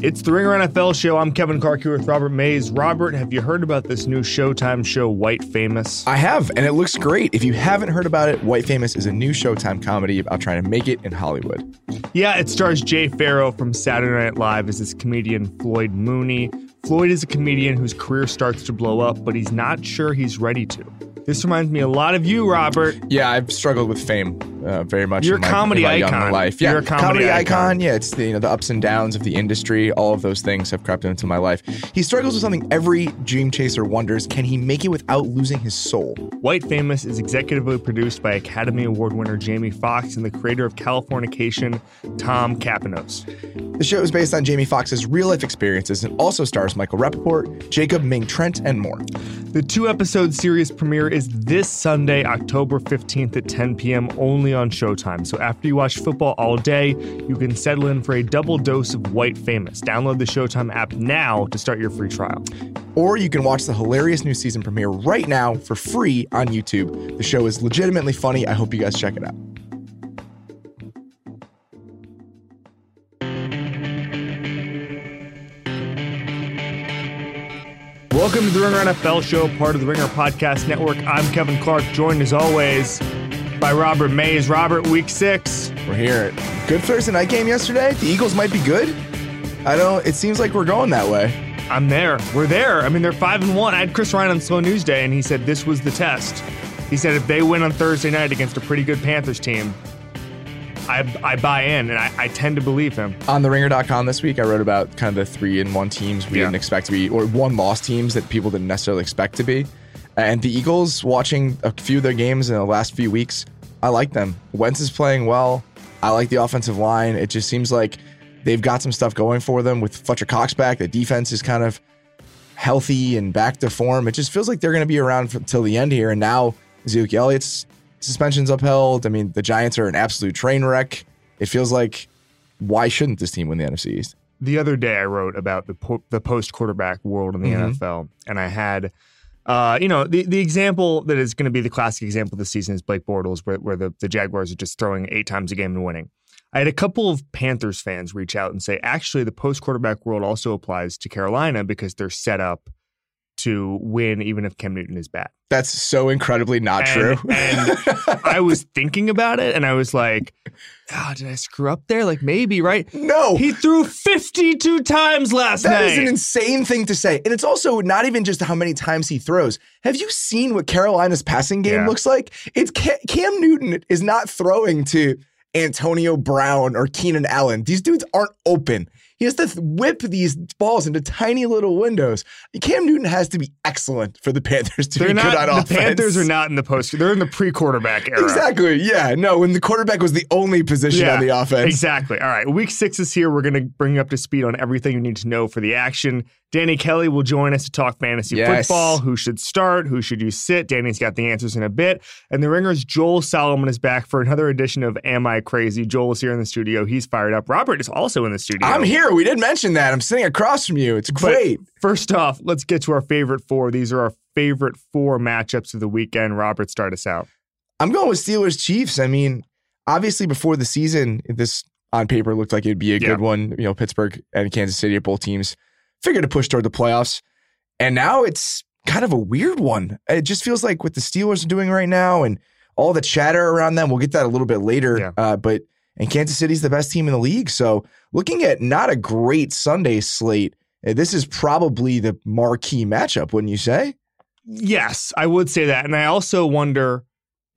It's the Ringer NFL show. I'm Kevin Clark here with Robert Mays. Robert, have you heard about this new Showtime show, White Famous? I have, and it looks great. If you haven't heard about it, White Famous is a new Showtime comedy about trying to make it in Hollywood. Yeah, it stars Jay Pharoah from Saturday Night Live as this comedian Floyd Mooney. Floyd is a comedian whose career starts to blow up, but he's not sure he's ready to. This reminds me a lot of you, Robert. Yeah, I've struggled with fame uh, very much. You're in my, comedy in my icon. Young life. You're a comedy icon. Yeah, it's the you know the ups and downs of the industry. All of those things have crept into my life. He struggles with something every dream chaser wonders: can he make it without losing his soul? White Famous is executively produced by Academy Award winner Jamie Foxx and the creator of Californication, Tom Kapinos. The show is based on Jamie Foxx's real life experiences and also stars Michael Rapaport, Jacob Ming Trent, and more. The two episode series premiere is this Sunday, October 15th at 10 p.m., only on Showtime. So after you watch football all day, you can settle in for a double dose of White Famous. Download the Showtime app now to start your free trial. Or you can watch the hilarious new season premiere right now for free on YouTube. The show is legitimately funny. I hope you guys check it out. Welcome to the Ringer NFL show, part of the Ringer Podcast Network. I'm Kevin Clark, joined as always by Robert Mays. Robert, week six. We're here. Good Thursday night game yesterday. The Eagles might be good. I don't. It seems like we're going that way. I'm there. We're there. I mean, they're five and one. I had Chris Ryan on Slow News Day, and he said this was the test. He said if they win on Thursday night against a pretty good Panthers team, I, I buy in, and I, I tend to believe him. On the ringer.com this week, I wrote about kind of the three and one teams we Yeah. didn't expect to be, or one loss teams that people didn't necessarily expect to be. And the Eagles, watching a few of their games in the last few weeks, I like them. Wentz is playing well. I like the offensive line. It just seems like they've got some stuff going for them with Fletcher Cox back. The defense is kind of healthy and back to form. It just feels like they're going to be around until the end here. And now Ezekiel Elliott's suspension's upheld. I mean, the Giants are an absolute train wreck. It feels like why shouldn't this team win the NFC East? the other day I wrote about the po- the post quarterback world in the Mhm. NFL, and I had, uh, you know, the the example that is going to be the classic example this season is Blake Bortles, where where the the Jaguars are just throwing eight times a game and winning. I had a couple of Panthers fans reach out and say, actually, the post quarterback world also applies to Carolina because they're set up to win even if Cam Newton is bad. That's so incredibly not And- true. and I was thinking about it, and I was like, oh, did I screw up there? Like maybe right. no, He threw 52 times last that night. is an insane thing to say. And it's also not even just how many times he throws. Have you seen what Carolina's passing game Yeah. looks like? It's Ca- Cam Newton is not throwing to Antonio Brown or Keenan Allen. These dudes aren't open. He has to whip these balls into tiny little windows. Cam Newton has to be excellent for the Panthers to They're be not. good on the offense. Panthers are not in the post. They're in the pre-quarterback era. Exactly. Yeah. No, when the quarterback was the only position Yeah, on the offense. Exactly. All right. Week six is here. We're going to bring you up to speed on everything you need to know for the action. Danny Kelly will join us to talk fantasy Yes. football. Who should start? Who should you sit? Danny's got the answers in a bit. And the Ringer's Joel Solomon is back for another edition of Am I Crazy? Joel is here in the studio. He's fired up. Robert is also in the studio. I'm here. We did mention that. I'm sitting across from you. It's But great. First off, let's get to our favorite four. These are our favorite four matchups of the weekend. Robert, start us out. I'm going with Steelers Chiefs. I mean, obviously before the season, this on paper looked like it'd be a Yeah. good one. You know, Pittsburgh and Kansas City are both teams figured to push toward the playoffs. And now it's kind of a weird one. It just feels like what the Steelers are doing right now and all the chatter around them. We'll get that a little bit later. Yeah. Uh, but and Kansas City's the best team in the league. So looking at not a great Sunday slate, uh, this is probably the marquee matchup, wouldn't you say? Yes, I would say that. And I also wonder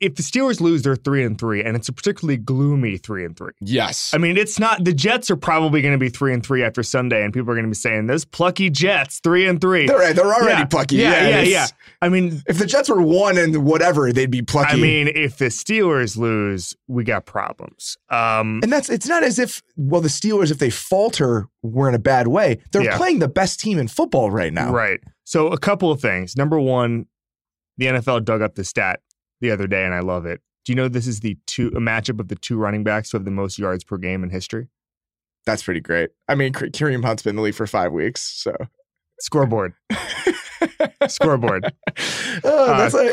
if the Steelers lose, they're three and three, and it's a particularly gloomy three and three. Yes. I mean, it's not the Jets are probably going to be three and three after Sunday, and people are going to be saying those plucky Jets three and three. they're, they're already Yeah, plucky. Yeah, yeah, it's- yeah. I mean, If the Jets were one and whatever, they'd be plucky. I mean, if the Steelers lose, we got problems. Um, and that's it's not as if well the Steelers if they falter were in a bad way. They're Yeah. playing the best team in football right now. Right. So a couple of things. Number one, the NFL dug up the stat the other day, and I love it. Do you know this is the two a matchup of the two running backs who have the most yards per game in history? That's pretty great. I mean, Kareem Hunt's been in the league for five weeks, so Scoreboard. Scoreboard. Oh, that's like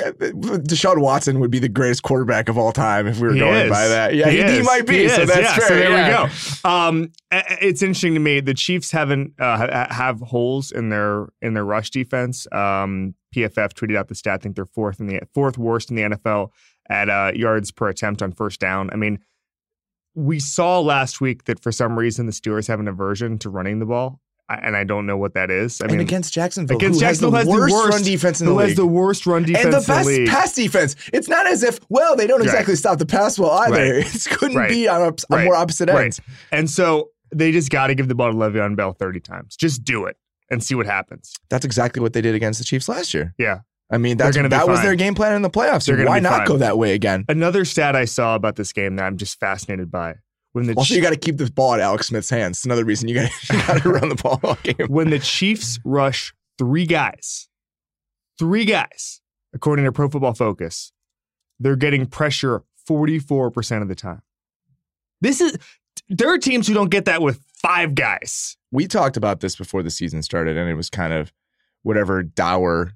Deshaun Watson would be the greatest quarterback of all time if we were going is. by that. Yeah, he, he is. might be. He so that's yeah, fair. So there yeah. we go. Um, it's interesting to me. The Chiefs haven't uh, have holes in their in their rush defense. Um, PFF tweeted out the stat. I think they're fourth in the fourth worst in the NFL at uh, yards per attempt on first down. I mean, we saw last week that for some reason the Steelers have an aversion to running the ball, I- and I don't know what that is. I and mean, against Jacksonville, against who Jacksonville has has the the worst, worst- run defense in the who league. has the worst run defense and the the best league. pass defense. It's not as if, well, they don't Right. exactly stop the pass well either. Right. It couldn't Right. be on a, a Right. more opposite Right. ends. And so they just got to give the ball to Le'Veon Bell 30 times. Just do it and see what happens. That's exactly what they did against the Chiefs last year. Yeah. I mean, that's that was their game plan in the playoffs. Why not fine. go that way again? Another stat I saw about this game that I'm just fascinated by when the Also, Chi- you got to keep the ball at Alex Smith's hands. It's another reason you got you got to run the ball all game. when the Chiefs rush three guys, three guys, according to Pro Football Focus, they're getting pressure 44% of the time. This is there are teams who don't get that with five guys. We talked about this before the season started, and it was kind of whatever dour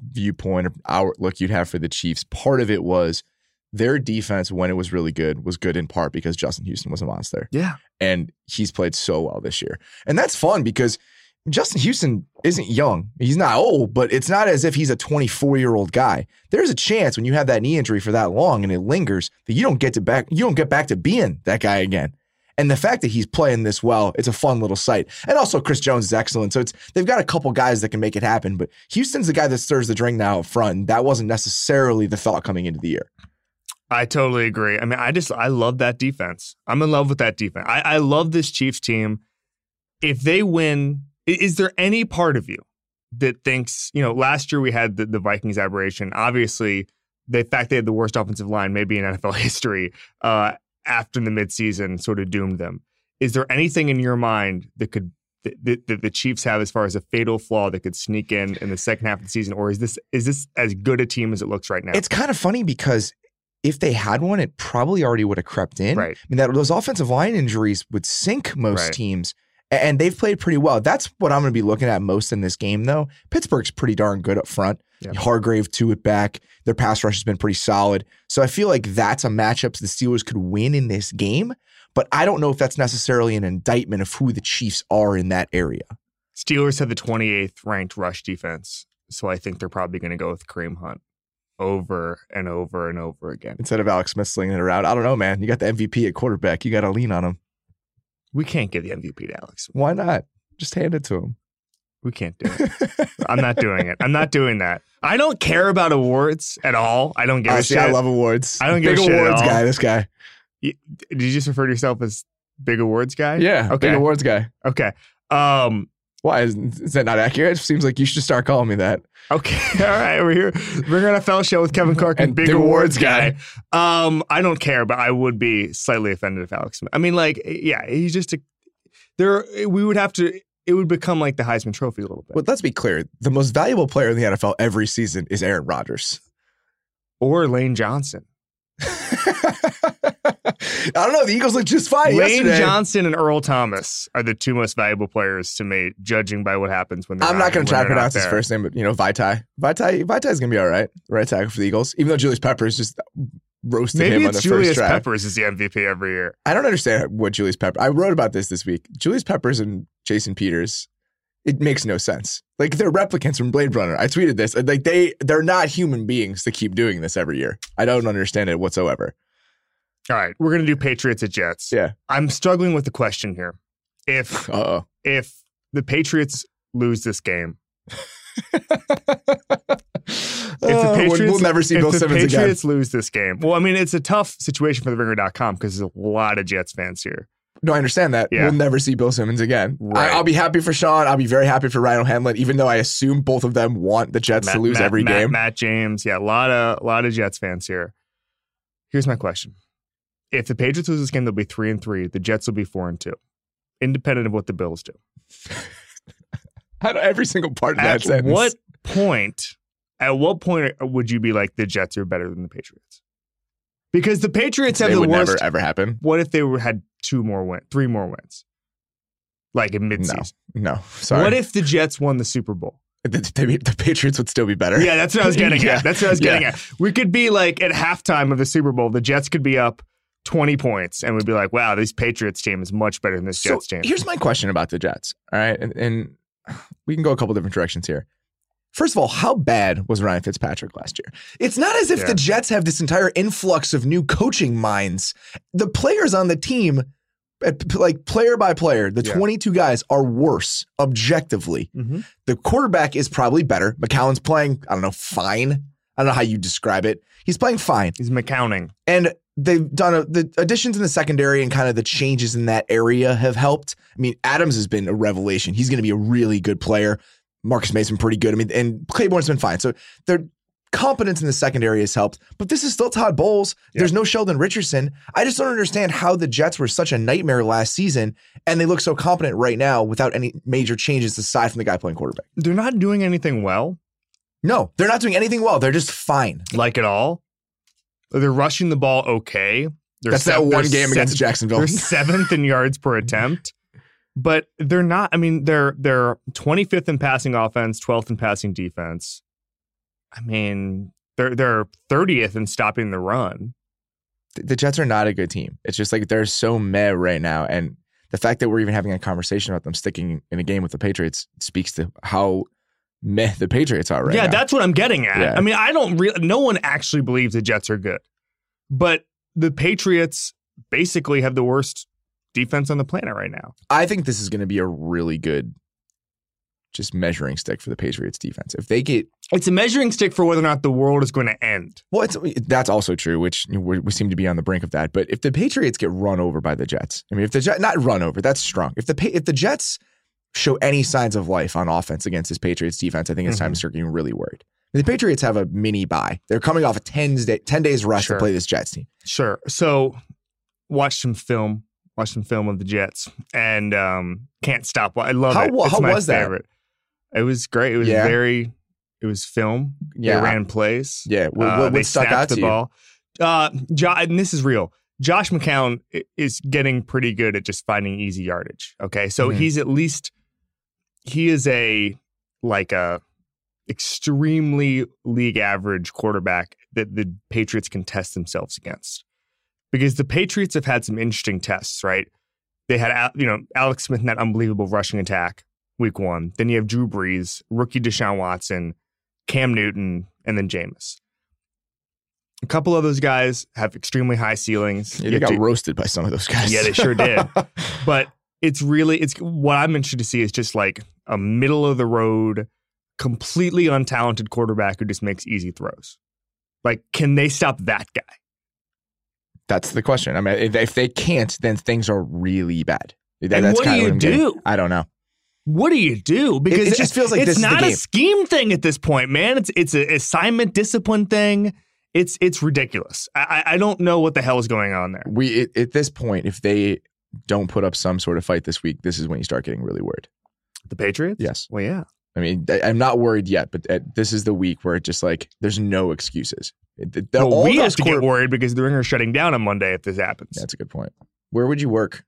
viewpoint or outlook you'd have for the Chiefs. Part of it was their defense, when it was really good, was good in part because Justin Houston was a monster. Yeah. and he's played so well this year. And that's fun because Justin Houston isn't young. He's not old, but it's not as if he's a 24 year old guy. There's a chance when you have that knee injury for that long and it lingers that you don't get to back you don't get back to being that guy again. And the fact that he's playing this well, it's a fun little sight. And also Chris Jones is excellent. So it's they've got a couple guys that can make it happen, but Houston's the guy that stirs the drink now up front. That wasn't necessarily the thought coming into the year. I totally agree. I mean, I just I love that defense. I'm in love with that defense. I, I love this Chiefs team. If they win, is there any part of you that thinks, you know, last year we had the, the Vikings aberration. Obviously, the fact they had the worst offensive line maybe in NFL history uh, after the midseason sort of doomed them. Is there anything in your mind that could that, that, the Chiefs have as far as a fatal flaw that could sneak in in the second half of the season, or is this is this as good a team as it looks right now? It's kind of funny because if they had one, it probably already would have crept in. Right. I mean, that those offensive line injuries would sink most Right. teams, and they've played pretty well. That's what I'm going to be looking at most in this game, though. Pittsburgh's pretty darn good up front. Yeah. Hargrave to it back. Their pass rush has been pretty solid. So I feel like that's a matchup the Steelers could win in this game. But I don't know if that's necessarily an indictment of who the Chiefs are in that area. Steelers have the 28th ranked rush defense, so I think they're probably going to go with Kareem Hunt over and over and over again. Instead of Alex Smith slinging it around, I don't know, man. You got the MVP at quarterback. You got to lean on him. We can't give the MVP to Alex. Why not? Just hand it to him. We can't do it. I'm not doing it. I'm not doing that. I don't care about awards at all. I don't give Oh, a shit. I love awards. I don't give Big a shit at awards guy. This guy. Did you just refer to yourself as big awards guy? Yeah. Okay. Big awards guy. Okay. Um. Why is, is that not accurate? It seems like you should start calling me that. Okay. All right. We're here. We're on NFL show with Kevin Clark and, And Big, Awards Awards guy. Um, I don't care, but I would be slightly offended if Alex. I mean, like, yeah, he's just a. There, we would have to. It would become like the Heisman Trophy a little bit, But let's be clear: the most valuable player in the NFL every season is Aaron Rodgers. or Lane Johnson. I don't know. The Eagles look just fine Lane yesterday. Johnson and Earl Thomas are the two most valuable players to me, judging by what happens when they're I'm not going to try to pronounce his first name, but you know, Vaitai. Vaitai. Vaitai is going to be all right. Right tackle for the Eagles, even though Julius Peppers just roasted Maybe him on the Julius first drive. Peppers is the MVP every year. I don't understand what Julius Pepper. I wrote about this this week. Julius Peppers and Jason Peters. It makes no sense. Like they're replicants from Blade Runner. I tweeted this. Like they they're not human beings to keep doing this every year. I don't understand it whatsoever. All right, we're gonna do Patriots at Jets. Yeah. I'm struggling with the question here. If Uh oh. if the Patriots lose this game, if the we'll, Patriots we'll never see Bill Simmons again. Patriots lose this game, well, I mean, it's a tough situation for the Ringer.com because there's a lot of Jets fans here. No, I understand that. Yeah. We'll never see Bill Simmons again. Right. I, will be happy for Sean. I'll be very happy for Ryan O'Hanlon, even though I assume both of them want the Jets to lose Matt, every Matt- game. Matt James, yeah, a lot of a lot of Jets fans here. Here's my question: If the Patriots lose this game, they'll be three and three. The Jets will be four and two, independent of what the Bills do. I know every single part of that At sentence. what point? At what point would you be like the Jets are better than the Patriots? Because the Patriots have the would worst. never ever happen. What if they were, had two more win, three more wins, like in midseason? No, sorry. What if the Jets won the Super Bowl? The, the, the Patriots would still be better. Yeah, that's what I was getting Yeah. at. That's what I was getting Yeah. at. We could be like at halftime of the Super Bowl, the Jets could be up 20 points, and we'd be like, wow, this Patriots team is much better than this So Jets team. here's my question about the Jets. All right, and, and we can go a couple different directions here. First of all, how bad was Ryan Fitzpatrick last year? It's not as if Yeah. the Jets have this entire influx of new coaching minds. The players on the team, uh, like player by player, the Yeah. 22 guys are worse objectively. Mhm. The quarterback is probably better. McCown's playing, I don't know, fine. I don't know how you describe it. He's playing fine. He's McCounting. And they've done a, the additions in the secondary and kind of the changes in that area have helped. I mean, Adams has been a revelation. He's going to be a really good player. Marcus Mason pretty good. I mean, and Claiborne's been fine. So their competence in the secondary has helped. But this is still Todd Bowles. Yeah. There's no Sheldon Richardson. I just don't understand how the Jets were such a nightmare last season and they look so competent right now without any major changes aside from the guy playing quarterback. They're not doing anything well, No, they're not doing anything well. They're just fine. like at all. They're rushing the ball okay. They're That's that one game against Jacksonville. They're seventh in yards per attempt, but they're not. I mean, they're they're 25th in passing offense, 12th in passing defense. I mean, they're they're 30th in stopping the run. the Jets are not a good team. It's just like they're so meh right now. And the fact that we're even having a conversation about them sticking in a game with the Patriots speaks to how meh the Patriots are right yeah, now. that's what I'm getting at. Yeah. I mean, I don't really. No one actually believes the Jets are good, but the Patriots basically have the worst defense on the planet right now. I think this is going to be a really good just measuring stick for the Patriots defense. If they get It's a measuring stick for whether or not the world is going to end. well, it's, that's also true, which we we seem to be on the brink of that. But if the Patriots get run over by the Jets, I mean, if the Jet not run over, that's strong. If the if the Jets show any signs of life on offense against this Patriots defense, I think it's time Mhm. to start getting really worried. The Patriots have a mini bye. They're coming off a 10 day, 10 days rest Sure. to play this Jets team. Sure. So, watch some film. Watch some film of the Jets, and um, can't stop. I love How it. It's how was that? It was great. It was Yeah. very. It was film. Yeah. They ran plays. Yeah. What, Uh, what, they what stuck out the to you? ball. Uh, jo- and this is real. Josh McCown is getting pretty good at just finding easy yardage. Okay, so Mhm. he's at least he is a like a extremely league average quarterback that the Patriots can test themselves against. Because the Patriots have had some interesting tests, right? They had you know Alex Smith in that unbelievable rushing attack week one. Then you have Drew Brees, rookie Deshaun Watson, Cam Newton, and then Jameis. A couple of those guys have extremely high ceilings. Yeah, they got to- roasted by some of those guys. Yeah, they sure did. but it's really it's what I'm interested to see is just like a middle of the road, completely untalented quarterback who just makes easy throws. Like, can they stop that guy? That's the question. I mean, if, if they can't, then things are really bad. That- And that's what do you I'm getting- do? I don't know. What do you do? Because it just feels like it's this is the not a scheme thing at this point, man. It's it's an assignment discipline thing. It's it's ridiculous. I I I don't know what the hell is going on there. We it, at this point, if they don't put up some sort of fight this week, this is when you start getting really worried. The Patriots? Yes. Well, yeah. I mean, I- I'm not worried yet, but uh this is the week where it just like there's no excuses. It- it- Well, we have to quarter- get worried because the Ringer's shutting down on Monday if this happens. That's a good point. Where would you work?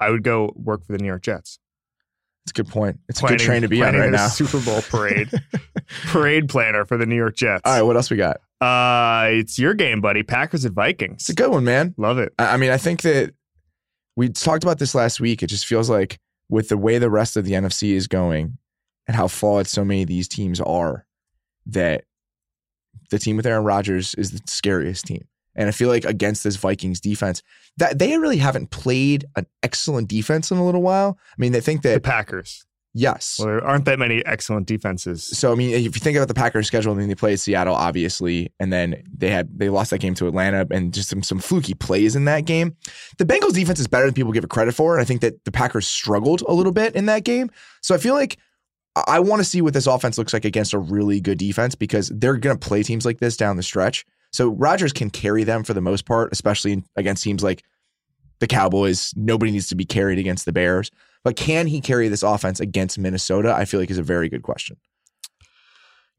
I would go work for the New York Jets. It's a good point. It's a good train to be on right now. Super Bowl parade. parade planner for the New York Jets. All right, what else we got? Uh, it's your game, buddy. Packers at Vikings. It's a good one, man. Love it. I I mean, I think that we talked about this last week. It just feels like with the way the rest of the NFC is going and how flawed so many of these teams are, that the team with Aaron Rodgers is the scariest team. And I feel like against this Vikings defense, that they really haven't played an excellent defense in a little while. I mean, they think The that Packers. yes. Well, there aren't that many excellent defenses. So I mean, if you think about the Packers' schedule, then they played Seattle, obviously, and then they had they lost that game to Atlanta, and just some some fluky plays in that game. The Bengals' defense is better than people give it credit for, and I think that the Packers struggled a little bit in that game. So I feel like I- I want to see what this offense looks like against a really good defense because they're going to play teams like this down the stretch. So Rodgers can carry them for the most part, especially against teams like the Cowboys. Nobody needs to be carried against the Bears. But can he carry this offense against Minnesota? I feel like is a very good question.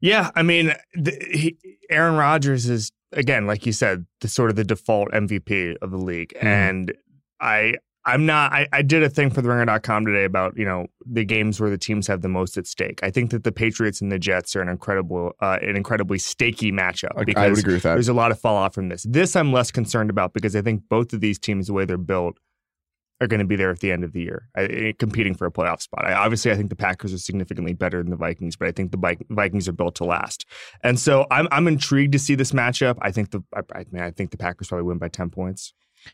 Yeah, I mean, the, he, Aaron Rodgers is again, like you said, the sort of the default MVP of the league, Mhm. and I I'm not. I, I did a thing for the Ringer.com today about you know the games where the teams have the most at stake. I think that the Patriots and the Jets are an incredible, uh, an incredibly stakey matchup. I- I would agree with that. There's a lot of fallout from this. This I'm less concerned about because I think both of these teams, the way they're built, are going to be there at the end of the year, I, I- competing for a playoff spot. I, obviously, I think the Packers are significantly better than the Vikings, but I think the Vi- Vikings are built to last. And so I'm I'm intrigued to see this matchup. I think the I, I mean I think the Packers probably win by ten points.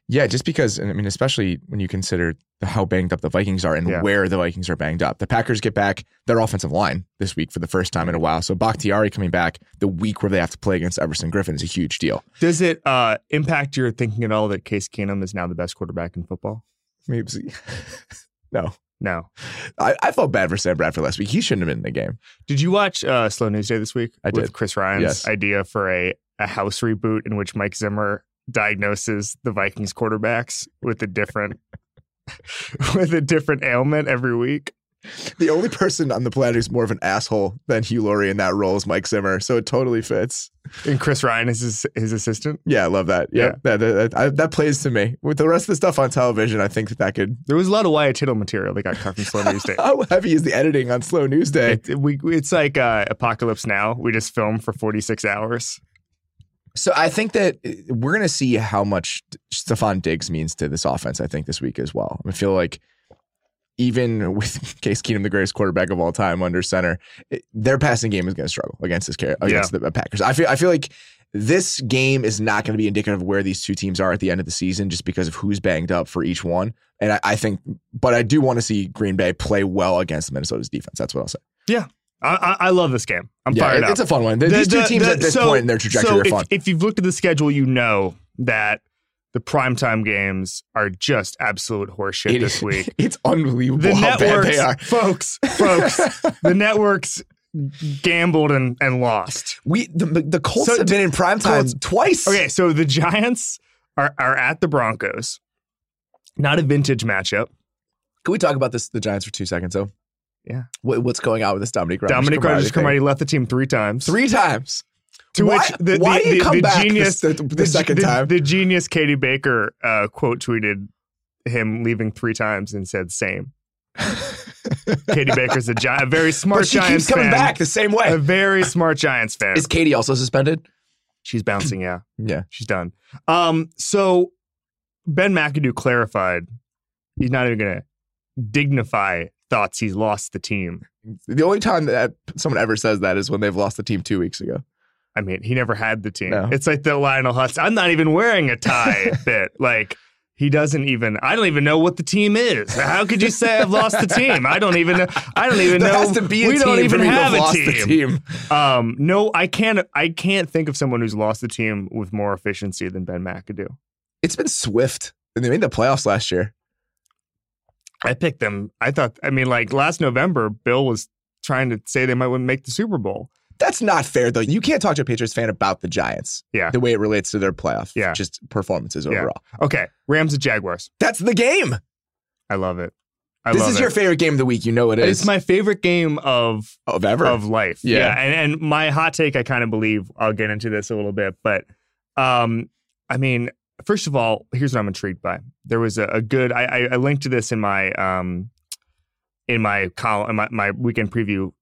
Yeah, just because, and I mean, especially when you consider how banged up the Vikings are and Yeah. where the Vikings are banged up. The Packers get back their offensive line this week for the first time in a while. So Bakhtiari coming back the week where they have to play against Everson Griffen is a huge deal. Does it uh, impact your thinking at all that Case Keenum is now the best quarterback in football? Maybe. no. No. I, I felt bad for Sam Bradford last week. He shouldn't have been in the game. Did you watch uh, Slow News Day this week? I with did. Chris Ryan's Yes. idea for a, a house reboot in which Mike Zimmer diagnoses the Vikings quarterbacks with a different with a different ailment every week. The only person on the planet who's more of an asshole than Hugh Laurie in that role is Mike Zimmer. So it totally fits. And Chris Ryan is his, his assistant. Yeah, I love that. Yeah, Yeah. That, that, that, that plays to me. With the rest of the stuff on television, I think that that could. There was a lot of Wyatt Tittle material that got cut from Slow News Day. How heavy is the editing on Slow News Day? It, we, it's like uh, Apocalypse Now. We just film for 46 hours. So I think that uh, we're going to see how much Stefon Diggs means to this offense. I think this week as well. I feel like even with Case Keenum, the greatest quarterback of all time under center, it- their passing game is going to struggle against this against the Packers. I feel I feel like this game is not going to be indicative of where these two teams are at the end of the season, just because of who's banged up for each one. And I, I think, but I do want to see Green Bay play well against Minnesota's defense. That's what I'll say. I, I, I love this game. I'm yeah, fired it- up. it's a fun one. Th- The- These two teams the- at this so- point in their trajectory so are if, fun. If you've looked at the schedule, you know that the primetime games are just absolute horseshit It this week. It's unbelievable The how bad they networks, are. folks, folks, the networks gambled and, and lost. We the the Colts So have been in prime time Colts- twice. Okay, so the Giants are, are at the Broncos. Not a vintage matchup. Can we talk about this the Giants for two seconds though? Yeah. What, what's going on with this Dominique Rodgers? Dominique Rodgers? Cromartie left the team three times. three times. To why, which the, why the, did he the- come the back genius, this, the, the second time? The genius Katie Baker uh, quote tweeted him leaving three times and said same. Katie Baker's a, gi- a very smart but she Giants keeps coming fan. back the same way. A very smart Giants fan. Is Katie also suspended? She's bouncing, yeah. Yeah. She's done. Um, so Ben McAdoo clarified he's not even gonna dignify thoughts he's lost the team. The only time that someone ever says that is when they've lost the team two weeks ago. I mean, he never had the team. No. It's like the Lionel Hutz. I'm not even wearing a tie bit. Like he doesn't even. I don't even know what the team is. How could you say I've lost the team? I don't even know. I don't even There know. has to be a we team don't even have have a team. the team. Um, no, I can't. I can't think of someone who's lost the team with more efficiency than Ben McAdoo. It's been swift. And they made the playoffs last year. I picked them. I thought. I mean, like last November, Bill was trying to say they might wouldn't make the Super Bowl. That's not fair though. You can't talk to a Patriots fan about the Giants. Yeah. The way it relates to their playoff. Yeah. Just performances Yeah. overall. Okay, Rams and Jaguars. That's the game. I love it. I this love is it. your favorite game of the week. You know it is. It's my favorite game of of ever. of life. Yeah. And and my hot take, I kind of believe I'll get into this a little bit, but um, I mean, first of all, here's what I'm intrigued by. There was a, a good. I, I I linked to this in my um in my column, in my my weekend preview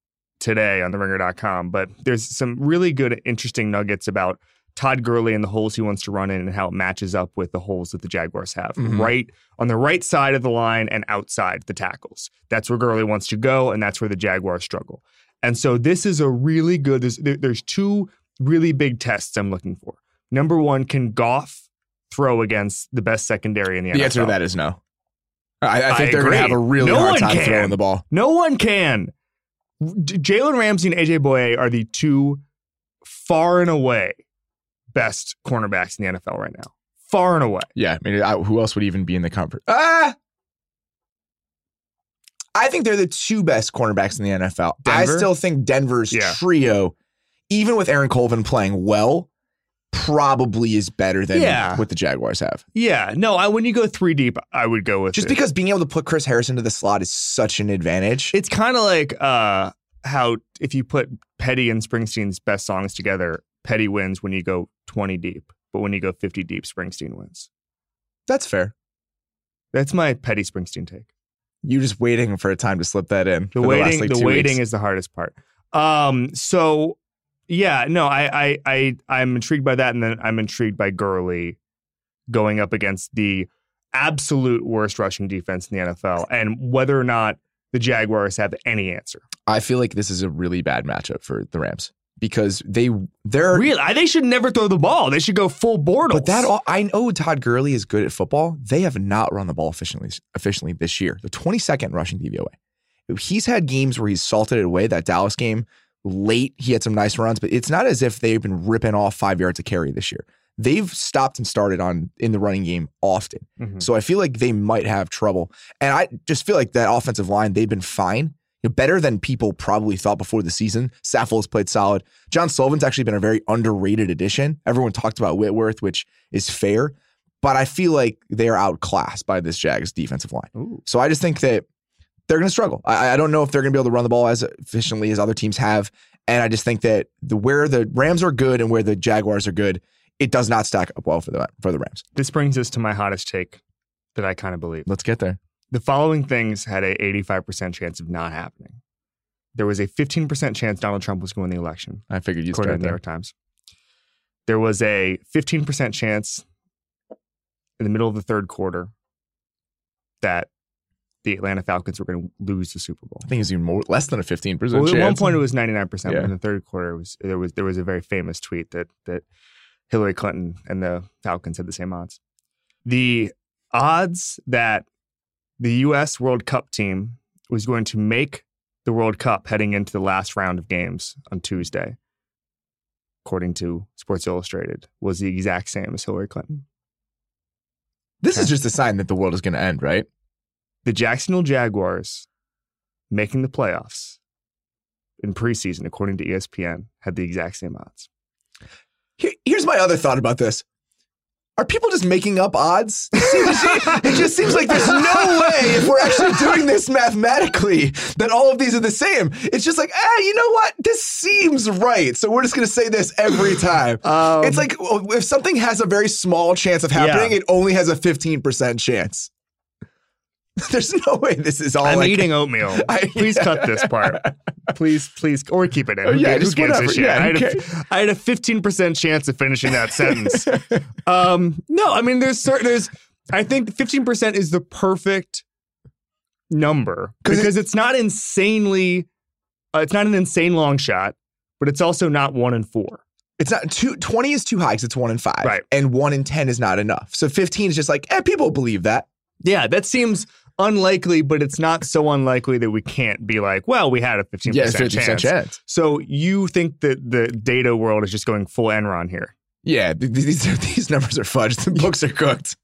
today on the ringer.com, but there's some really good, interesting nuggets about Todd Gurley and the holes he wants to run in and how it matches up with the holes that the Jaguars have. Mhm. Right on the right side of the line and outside the tackles. That's where Gurley wants to go, and that's where the Jaguars struggle. And so this is a really good. There's, there- there's two really big tests I'm looking for. Number one, can Goff throw against the best secondary in the, the NFL? The answer to that is no. I, I think I they're going to have a really No hard time can. throwing the ball. No one can. Jalen Ramsey and AJ Bouye are the two far and away best cornerbacks in the NFL right now. Far and away. Yeah, I mean, I, who else would even be in the comfort? Ah, I think they're the two best cornerbacks in the NFL. I still think Denver's Yeah. trio, even with Aaron Colvin playing well, probably is better than Yeah. what the Jaguars have. Yeah. No, I when you go three deep, I would go with Just it. because being able to put Chris Harris into the slot is such an advantage. It's kind of like uh, how if you put Petty and Springsteen's best songs together, Petty wins when you go 20 deep, but when you go 50 deep, Springsteen wins. That's fair. That's my petty Springsteen take. You just waiting for a time to slip that in. The waiting, the, like, the waiting weeks. is the hardest part. Um, so yeah, no, I, I, I, I'm intrigued by that, and then I'm intrigued by Gurley going up against the absolute worst rushing defense in the NFL, and whether or not the Jaguars have any answer. I feel like this is a really bad matchup for the Rams because they they're really they should never throw the ball. They should go full Bortles. But that all, I know Todd Gurley is good at football. They have not run the ball efficiently efficiently this year. The 22nd rushing DVOA. He's had games where he's salted it away. That Dallas game late, he had some nice runs, but it's not as if they've been ripping off five yards of carry this year. They've stopped and started on in the running game often. Mm-hmm. So I feel like they might have trouble. And I just feel like that offensive line, they've been fine. You know, better than people probably thought before the season. Saffold has played solid. John Sullivan's actually been a very underrated addition. Everyone talked about Whitworth, which is fair, but I feel like they are outclassed by this Jags defensive line. Ooh. So I just think that they're going to struggle. I, I, don't know if they're going to be able to run the ball as efficiently as other teams have. And I just think that the where the Rams are good and where the Jaguars are good, it does not stack up well for the for the Rams. This brings us to my hottest take that I kind of believe. Let's get there. The following things had a 85% chance of not happening. There was a 15% chance Donald Trump was going to win the election. I figured you'd according to the New York Times. There was a 15% chance in the middle of the third quarter that the Atlanta Falcons were going to lose the Super Bowl. I think it's even more less than a fifteen percent. Well, at one point it was ninety nine percent, in the third quarter was there was there was a very famous tweet that that Hillary Clinton and the Falcons had the same odds. The odds that the U.S. World Cup team was going to make the World Cup heading into the last round of games on Tuesday, according to Sports Illustrated, was the exact same as Hillary Clinton. This okay. is just a sign that the world is going to end, right? The Jacksonville Jaguars making the playoffs in preseason, according to ESPN, had the exact same odds. here's my other thought about this. Are people just making up odds? it just seems like there's no way, if we're actually doing this mathematically, that all of these are the same. It's just like, ah, you know what? This seems right. So we're just going to say this every time. Um, it's like if something has a very small chance of happening, yeah. it only has a 15% chance. There's no way this is all. I'm like, eating oatmeal. I, please cut this part. Please, please, or keep it in. Oh, yeah, who, just who gives a shit? Yeah, I, had a, I had a 15% chance of finishing that sentence. um, no, I mean, there's certain, there's, I think 15% is the perfect number because it, it's not insanely, uh, it's not an insane long shot, but it's also not one in four. It's not two, 20 is too high because it's one in five. Right. And one in 10 is not enough. So 15 is just like, eh, people believe that. Yeah, that seems unlikely, but it's not so unlikely that we can't be like, well, we had a 15% yeah, 50% chance. chance. So you think that the data world is just going full Enron here? Yeah, these these numbers are fudged. The books are cooked.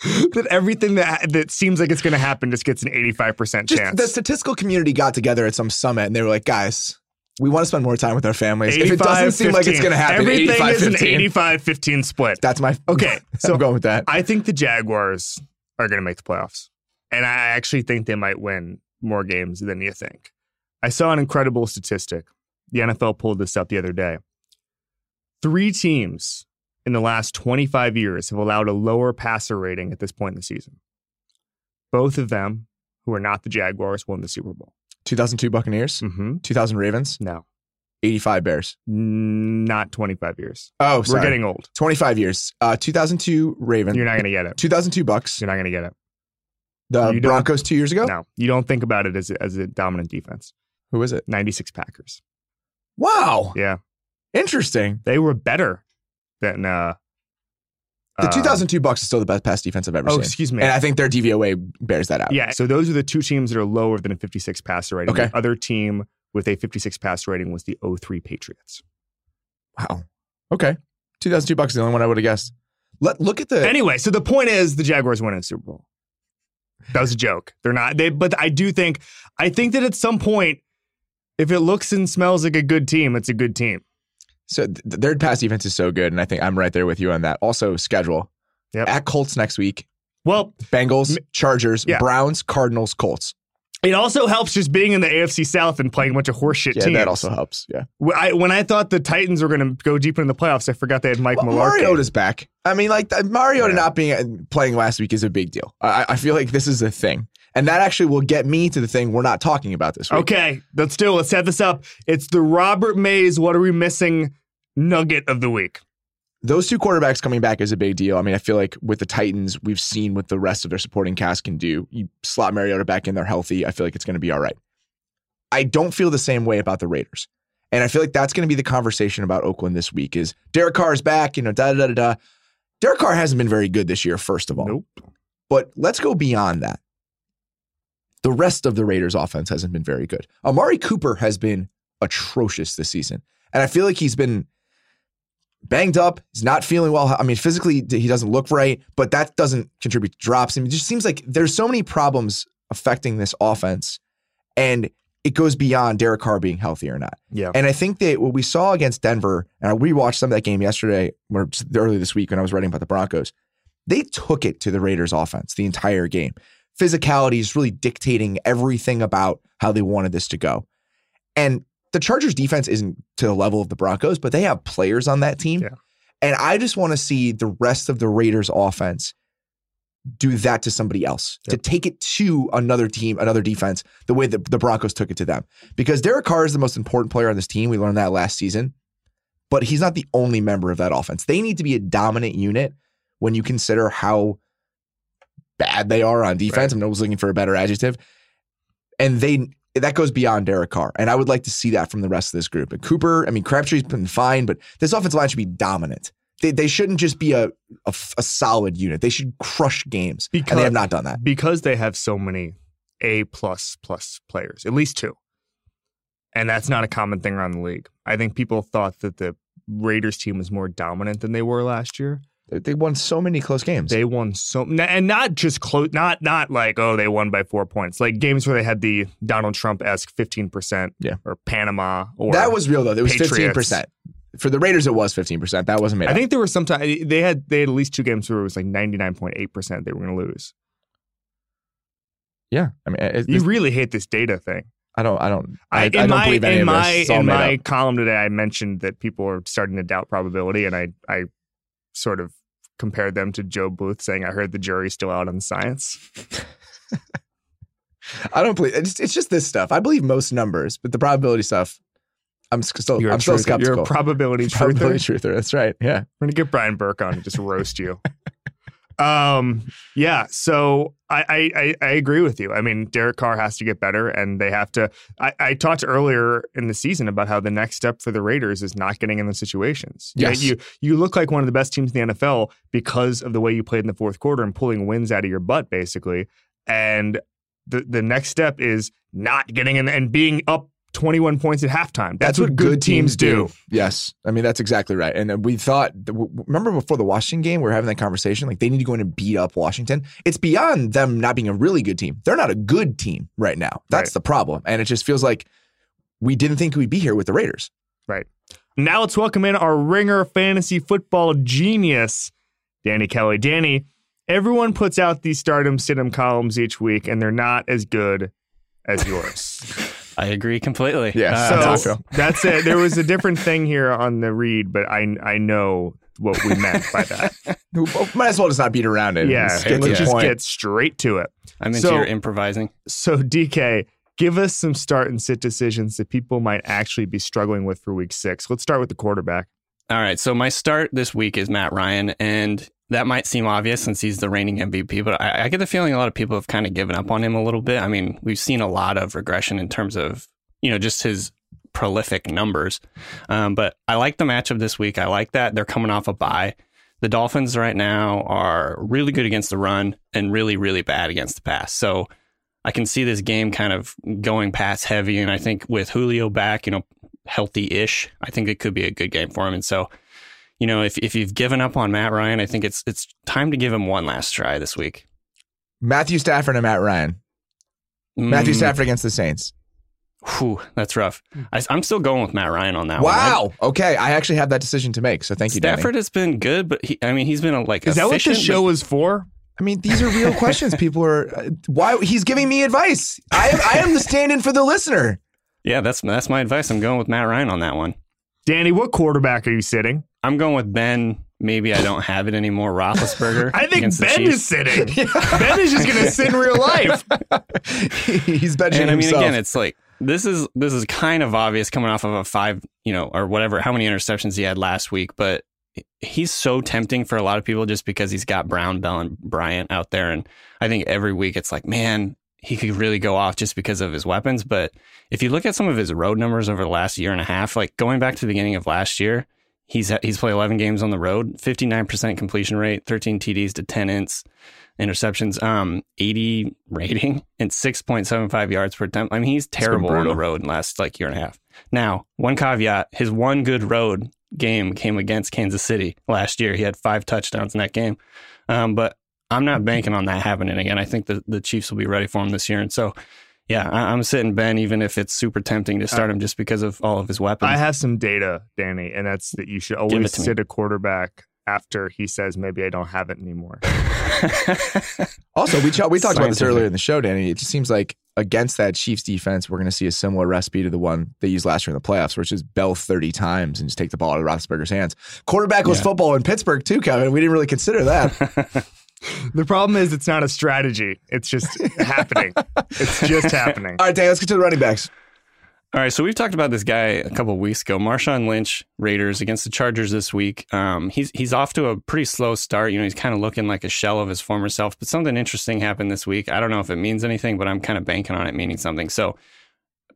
that everything that that seems like it's going to happen just gets an 85% just chance. The statistical community got together at some summit and they were like, guys, we want to spend more time with our families. If it doesn't seem 15. like it's going to happen, everything is an 85 15 split. That's my okay. So I'm going with that. I think the Jaguars are going to make the playoffs. And I actually think they might win more games than you think. I saw an incredible statistic. The NFL pulled this up the other day. Three teams in the last 25 years have allowed a lower passer rating at this point in the season. Both of them, who are not the Jaguars, won the Super Bowl. 2002 Buccaneers? Mm-hmm. 2000 Ravens? No. 85 Bears? Not 25 years. Oh, sorry. We're getting old. 25 years. Uh, 2002 Ravens. You're not going to get it. 2002 Bucks. You're not going to get it. The Broncos two years ago? No, you don't think about it as a, as a dominant defense. Who is it? 96 Packers. Wow. Yeah. Interesting. They were better than uh the uh, 2002 Bucks is still the best pass defense I've ever oh, seen. excuse me. And I think their DVOA bears that out. Yeah. So those are the two teams that are lower than a 56 passer rating. Okay. The other team with a 56 passer rating was the 03 Patriots. Wow. Okay. 2002 Bucks is the only one I would have guessed. Let look at the Anyway, so the point is the Jaguars win a Super Bowl. That was a joke. They're not. They, but I do think. I think that at some point, if it looks and smells like a good team, it's a good team. So th- their pass defense is so good, and I think I'm right there with you on that. Also, schedule. Yep. At Colts next week. Well, Bengals, Chargers, yeah. Browns, Cardinals, Colts. It also helps just being in the AFC South and playing a bunch of horseshit Yeah, teams. that also helps. Yeah. When I, when I thought the Titans were going to go deep in the playoffs, I forgot they had Mike Well, Mularkey. Mariota's back. I mean, like Mariota Yeah. not being uh, playing last week is a big deal. I, I feel like this is a thing, and that actually will get me to the thing we're not talking about this week. Okay, let's do it. Let's set this up. It's the Robert Mays. What are we missing? Nugget of the week. Those two quarterbacks coming back is a big deal. I mean, I feel like with the Titans, we've seen what the rest of their supporting cast can do. You slot Mariota back in, they're healthy. I feel like it's going to be all right. I don't feel the same way about the Raiders. And I feel like that's going to be the conversation about Oakland this week is Derek Carr is back, you know, da da da da. Derek Carr hasn't been very good this year, first of all. Nope. But let's go beyond that. The rest of the Raiders offense hasn't been very good. Amari Cooper has been atrocious this season. And I feel like he's been banged up. He's not feeling well. I mean, physically, he doesn't look right, but that doesn't contribute to drops. I mean, it just seems like there's so many problems affecting this offense. And it goes beyond Derek Carr being healthy or not. Yeah. And I think that what we saw against Denver, and I rewatched some of that game yesterday, or early this week when I was writing about the Broncos, they took it to the Raiders offense the entire game. Physicality is really dictating everything about how they wanted this to go. And the Chargers defense isn't to the level of the Broncos, but they have players on that team. Yeah. And I just want to see the rest of the Raiders offense do that to somebody else, to take it to another team, another defense, the way that the Broncos took it to them. Because Derek Carr is the most important player on this team. We learned that last season, but he's not the only member of that offense. They need to be a dominant unit when you consider how bad they are on defense. Right. I was looking for a better adjective. And they that goes beyond Derek Carr. And I would like to see that from the rest of this group. And Cooper, I mean, Crabtree's been fine, but this offensive line should be dominant. They, they shouldn't just be a a solid unit. They should crush games. and Because- they have not done that. because they have so many A plus plus players, at least two. And that's not a common thing around the league. I think people thought that the Raiders team was more dominant than they were last year. They- won so many close games. They won so and not just close not not like oh they won by 4 points. Like games where they had the Donald Trump-esque 15% Yeah. or Panama or that was real though. It was Patriots. fifteen percent. For the Raiders, it was fifteen percent. That wasn't made I up. think there was some time they had they had at least two games where it was like 99.8% they were going to lose. yeah, I mean, it, You really hate this data thing. I don't, I don't, I, I, I don't my believe any in of my this. In my up. column today, I mentioned that people are starting to doubt probability, and I I sort of compared them to Gob Bluth saying, "I heard the jury's still out on science." I don't believe it's, it's just this stuff. I believe most numbers, but the probability stuff, I'm still, You're I'm still skeptical. You're a probability truther. probability truther. That's right. Yeah. We're gonna get Brian Burke on and just roast you. Um, yeah. So I, I I agree with you. I mean, Derek Carr has to get better, and they have to. I, I talked earlier in the season about how the next step for the Raiders is not getting in the situations. Yes. You you look like one of the best teams in the NFL because of the way you played in the fourth quarter and pulling wins out of your butt, basically. And the the next step is not getting in and being up. 21 points at halftime. That's, what, good teams do. Yes. I mean, that's exactly right. And uh, we thought, remember before the Washington game, we were having that conversation, like they need to go in and beat up Washington. It's beyond them not being a really good team. They're not a good team right now. That's Right. the problem. And it just feels like we didn't think we'd be here with the Raiders. Right. Now let's welcome in our ringer fantasy football genius, Danny Kelly. Danny, everyone puts out these stardom situm columns each week, and they're not as good as yours. I agree completely. Yeah, Uh, so that's how that's it. There was a different thing here on the read, but I I know what we meant by that. Might as well just not beat around it. yeah, Let's get let's just point. get straight to it. I'm into So- your improvising. So DK, give us some start and sit decisions that people might actually be struggling with for week six. Let's start with the quarterback. All right. So my start this week is Matt Ryan, and that might seem obvious since he's the reigning MVP, but I, I get the feeling a lot of people have kind of given up on him a little bit. I mean, we've seen a lot of regression in terms of you know just his prolific numbers, um, but I like the matchup this week. I like that they're coming off a bye. The Dolphins right now are really good against the run and really, really bad against the pass. So I can see this game kind of going pass heavy. And I think with Julio back, you know, healthy ish, I think it could be a good game for him. And so, you know, if, if you've given up on Matt Ryan, I think it's it's time to give him one last try this week. Matthew Stafford and Matt Ryan. Matthew Mm, Stafford against the Saints. whew, that's rough. I, am still going with Matt Ryan on that one. Wow. Okay. I actually have that decision to make. So thank you, Danny. Stafford has been good, but he, I mean, he's been a, like Is that what efficient, the show is for? I mean, these are real questions. People are uh, why he's giving me advice. I am, I am the stand-in for the listener. Yeah, that's that's my advice. I'm going with Matt Ryan on that one. Danny, what quarterback are you sitting? I'm going with Ben. Maybe I don't have it anymore. Roethlisberger. I think Ben is sitting. Ben is just going to sit in real life. he's benching and I mean, himself. again, it's like this is this is kind of obvious coming off of a five, you know, or whatever, how many interceptions he had last week, but he's so tempting for a lot of people just because he's got Brown, Bell, and Bryant out there, and I think every week it's like, man, he could really go off just because of his weapons. But if you look at some of his road numbers over the last year and a half, like going back to the beginning of last year, he's he's played 11 games on the road, 59% completion rate, 13 TDs to 10 ints, interceptions, um, 80 rating, and 6.75 yards per attempt. I mean, he's terrible on the road in the last like year and a half. Now, one caveat: his one good road game came against Kansas City last year. He had five touchdowns in that game, um, but I'm not banking on that happening again. I think the the Chiefs will be ready for him this year, and so. Yeah, I- I'm sitting Ben, even if it's super tempting to uh, start him just because of all of his weapons. I have some data, Danny, and that's that you should always to me. sit a quarterback after he says maybe I don't have it anymore. Also, we ch- we talked about this earlier in the show, Danny. It just seems like against that Chiefs defense, we're going to see a similar recipe to the one they used last year in the playoffs, which is Bell 30 times and just take the ball out of Roethlisberger's hands. Quarterbackless Yeah. football in Pittsburgh, too, Kevin. We didn't really consider that. The problem is it's not a strategy. It's just happening. It's just happening. All right, Dan, let's get to the running backs. All right, so we've talked about this guy a couple of weeks ago, Marshawn Lynch, Raiders against the Chargers this week. Um, he's he's off to a pretty slow start. You know, he's kind of looking like a shell of his former self. But something interesting happened this week. I don't know if it means anything, but I'm kind of banking on it meaning something. So,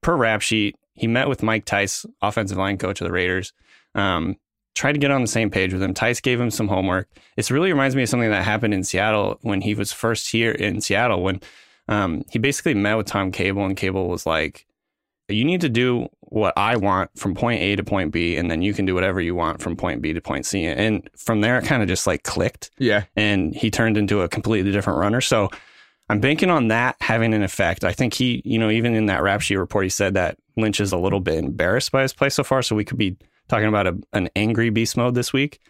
per rap sheet, he met with Mike Tice, offensive line coach of the Raiders. Um, tried to get on the same page with him. Tice gave him some homework. It really reminds me of something that happened in Seattle when he was first here in Seattle. When um, he basically met with Tom Cable, and Cable was like you need to do what I want from point A to point B, and then you can do whatever you want from point B to point C. And from there, it kind of just like clicked, Yeah. and he turned into a completely different runner. So I'm banking on that having an effect. I think he, you know, even in that rap sheet report, he said that Lynch is a little bit embarrassed by his play so far. So we could be talking about a, an angry beast mode this week.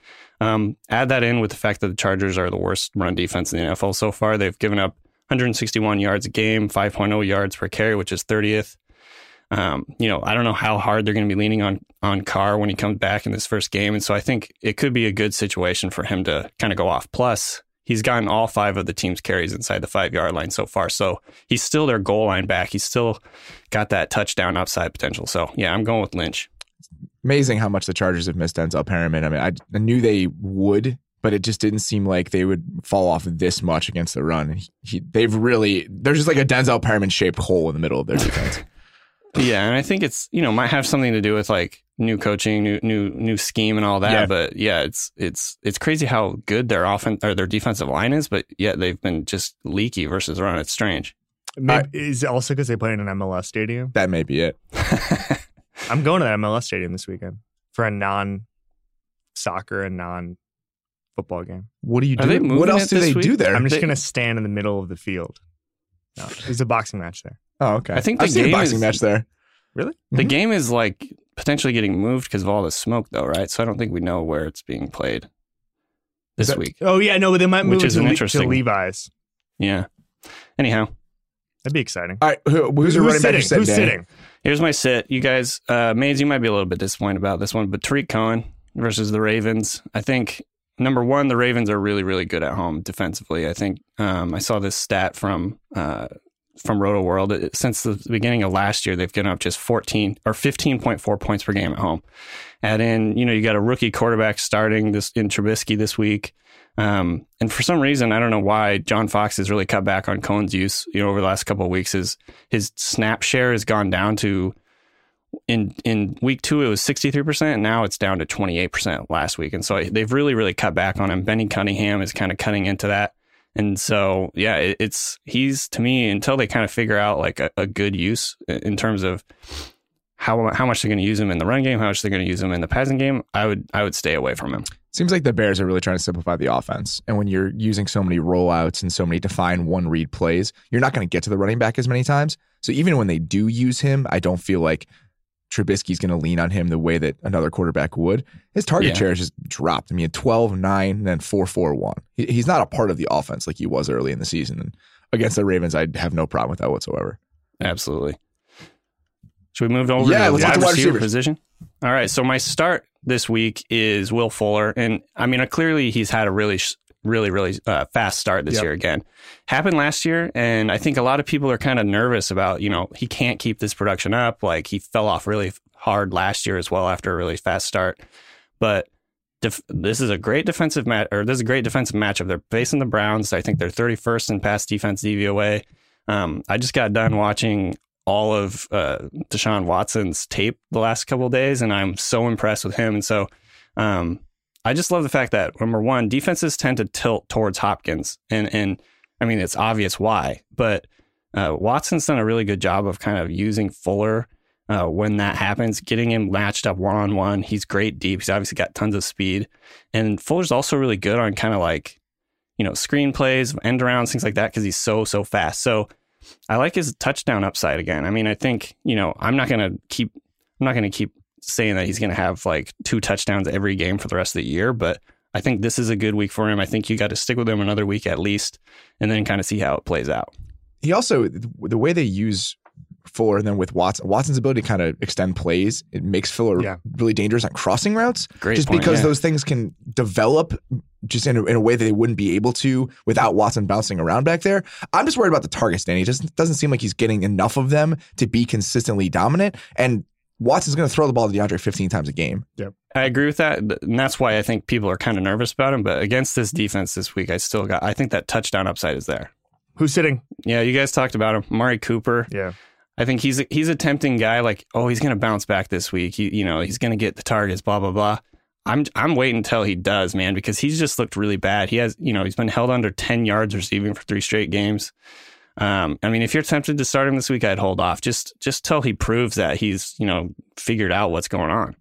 Um, add that in with the fact that the Chargers are the worst run defense in the NFL so far. They've given up 161 yards a game, 5.0 yards per carry, which is 30th. Um, you know, I don't know how hard they're going to be leaning on on Carr when he comes back in this first game, and so I think it could be a good situation for him to kind of go off. Plus, he's gotten all five of the team's carries inside the five yard line so far, so he's still their goal line back. He's still got that touchdown upside potential. So yeah, I'm going with Lynch. Amazing how much the Chargers have missed Denzel Perryman. I mean, I, I knew they would, but it just didn't seem like they would fall off this much against the run. He, he, they've really, there's just like a Denzel Perryman shaped hole in the middle of their defense. Yeah, and I think it's you know might have something to do with like new coaching, new new new scheme, and all that. Yeah. But yeah, it's it's it's crazy how good their offense or their defensive line is, but yet they've been just leaky versus run. It's strange. Maybe, is it also because they play in an MLS stadium? that may be it. I'm going to that MLS stadium this weekend for a non soccer and non football game. What do you Are do? What else do they week? do there? I'm just They- going to stand in the middle of the field. No, there's a boxing match there. oh, okay. I think I've the seen a boxing is- match there. Really? The Mhm. game is like potentially getting moved because of all the smoke, though, right? So I don't think we know where it's being played this that- week. Oh yeah, no, but they might Which move it is to, an Le- to interesting- Levi's. Yeah. Anyhow, That'd be exciting. All right. Who, who's your running sitting? you're Who's Danny? sitting? here's my sit. You guys, uh, Mays, you might be a little bit disappointed about this one, but Tarik Cohen versus the Ravens. I think number one, the Ravens are really, really good at home defensively. I think um, I saw this stat from uh, from Roto World. It- Since the beginning of last year, they've given up just 14 or 15.4 points per game at home. Add in, you know, you got a rookie quarterback starting this in Trubisky this week. Um, and for some reason, I don't know why John Fox has really cut back on Cohen's use, you know, over the last couple of weeks. His his snap share has gone down to in in week two it was 63% and now it's down to 28% last week. And so they've really really cut back on him. Benny cunningham is kind of cutting into that. And so yeah it, it's he's to me until they kind of figure out like a, a good use in terms of how how much they're going to use him in the run game how much they're going to use him in the passing game i would i would stay away from him Seems like the Bears are really trying to simplify the offense. And when you're using so many rollouts and so many defined one read plays, you're not going to get to the running back as many times. So even when they do use him, I don't feel like Trubisky's going to lean on him the way that another quarterback would. His target Yeah. share has just dropped. I mean, 12, 9, and then 4, 4, 1. He's not a part of the offense like he was early in the season. And against the Ravens, I have no problem with that whatsoever. Absolutely. Should we move over Yeah, to the let's wide get to wide receiver position? All right. So my start this week is Will Fuller, and I mean, clearly he's had a really, really, really uh, fast start this Yep. year again. Happened last year, and I think a lot of people are kind of nervous about, you know, he can't keep this production up. Like he fell off really hard last year as well after a really fast start, but. Def- this is a great defensive match, or this is a great defensive matchup. They're facing the Browns. I think they're 31st in pass defense DVOA. Um, I just got done watching all of uh, Deshaun Watson's tape the last couple days, and I'm so impressed with him. And so, um, I just love the fact that number one, defenses tend to tilt towards Hopkins, and and I mean it's obvious why, but uh, Watson's done a really good job of kind of using Fuller. Uh, when that happens, getting him matched up one on one. He's great deep. He's obviously got tons of speed. And Fuller's also really good on kind of like, you know, screen plays, end arounds, things like that, because he's so, so fast. So I like his touchdown upside again. I mean, I think, you know, I'm not going to keep, I'm not going to keep saying that he's going to have like two touchdowns every game for the rest of the year, but I think this is a good week for him. I think you got to stick with him another week at least and then kind of see how it plays out. He also, the way they use Fuller and then with Watson, Watson's ability to kind of extend plays, it makes Fuller Yeah. really dangerous on crossing routes. Great just point, because yeah. those things can develop just in a, in a way that they wouldn't be able to without Watson bouncing around back there. I'm just worried about the targets, Danny. It just doesn't seem like he's getting enough of them to be consistently dominant. And Watson's going to throw the ball to DeAndre 15 times a game. Yep. I agree with that, and that's why I think people are kind of nervous about him. But against this defense this week, I still got. I think that touchdown upside is there. Who's sitting? Yeah, you guys talked about him, Amari Cooper. Yeah. I think he's a, he's a tempting guy. Like, oh, he's going to bounce back this week. He, you know, he's going to get the targets. Blah blah blah. I'm I'm waiting until he does, man, because he's just looked really bad. He has, you know, he's been held under 10 yards receiving for three straight games. Um, I mean, if you're tempted to start him this week, I'd hold off. Just just till he proves that he's, you know, figured out what's going on.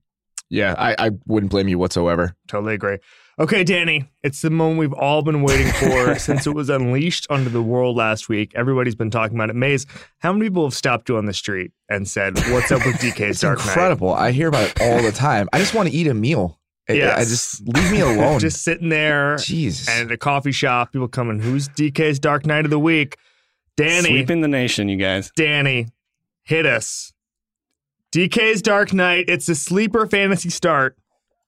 Yeah, I, I wouldn't blame you whatsoever. Totally agree. Okay, Danny, it's the moment we've all been waiting for since it was unleashed onto the world last week. Everybody's been talking about it. Mays, how many people have stopped you on the street and said, What's up with DK's It's Dark Knight? incredible. I hear about it all the time. I just want to eat a meal. Yeah, I just leave me alone. Just sitting there Jesus. and at a coffee shop, people coming, Who's DK's Dark Knight of the Week? Danny, Sweeping the nation, you guys. Danny, hit us. DK's Dark Knight. It's a sleeper fantasy start.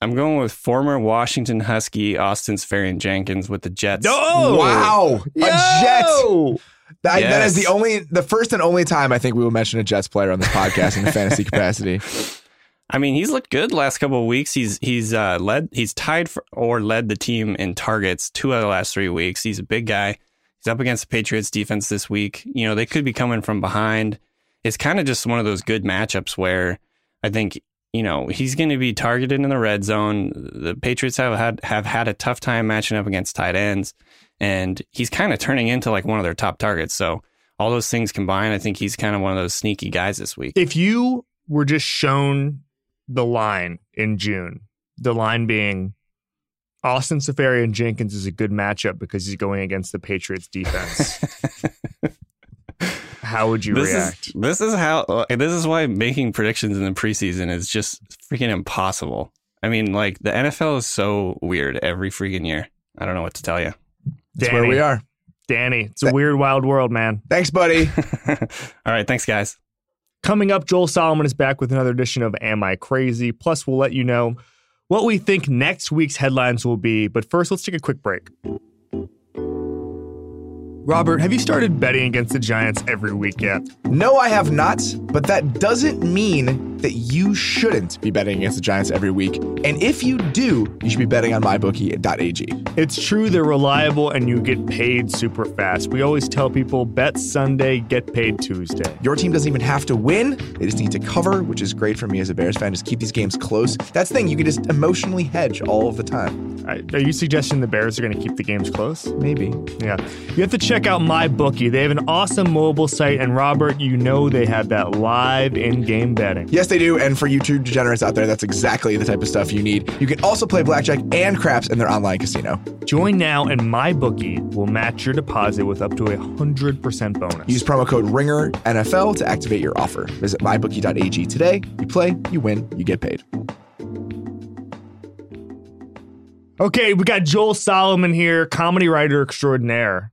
I'm going with former Washington Husky Austin Seferian-Jenkins with the Jets. No! wow, a Jet. Yo! That, that is the only, the first and only time I think we will mention a Jets player on this podcast in the fantasy capacity. I mean, he's looked good the last couple of weeks. He's he's uh, led he's tied for or led the team in targets two out of the last three weeks. He's a big guy. He's up against the Patriots defense this week. You know, they could be coming from behind. It's kind of just one of those good matchups where I think you know he's going to be targeted in the red zone. The Patriots have had have had a tough time matching up against tight ends, and he's kind of turning into like one of their top targets. So all those things combined, I think he's kind of one of those sneaky guys this week. If you were just shown the line in June, the line being Austin Seferian-Jenkins is a good matchup because he's going against the Patriots defense. How would you this react? Is, this is how. uh, This is why making predictions in the preseason is just freaking impossible. I mean, like the NFL is so weird every freaking year. I don't know what to tell you. That's Danny, where we are. Danny, it's a weird, wild world, man. Thanks, buddy. All right, thanks, guys. Coming up, Joel Solomon is back with another edition of Am I Crazy? Plus, we'll let you know what we think next week's headlines will be. But first, let's take a quick break. Robert, have you started betting against the Giants every week yet? No, I have not, but that doesn't mean that you shouldn't be betting against the Giants every week. And if you do, you should be betting on mybookie.ag. It's true, they're reliable and you get paid super fast. We always tell people bet Sunday, get paid Tuesday. Your team doesn't even have to win. They just need to cover, which is great for me as a Bears fan. Just keep these games close. That's the thing, you can just emotionally hedge all of the time. Are you suggesting the Bears are going to keep the games close? Maybe. Yeah. You have to check out MyBookie. They have an awesome mobile site, and Robert, you know they have that live in game betting. Yes, they do. And for you two degenerates out there, that's exactly the type of stuff you need. You can also play blackjack and craps in their online casino. Join now, and MyBookie will match your deposit with up to a 100% bonus. Use promo code RINGER NFL to activate your offer. Visit mybookie.ag today. You play, you win, you get paid. Okay, we got Joel Solomon here, comedy writer extraordinaire.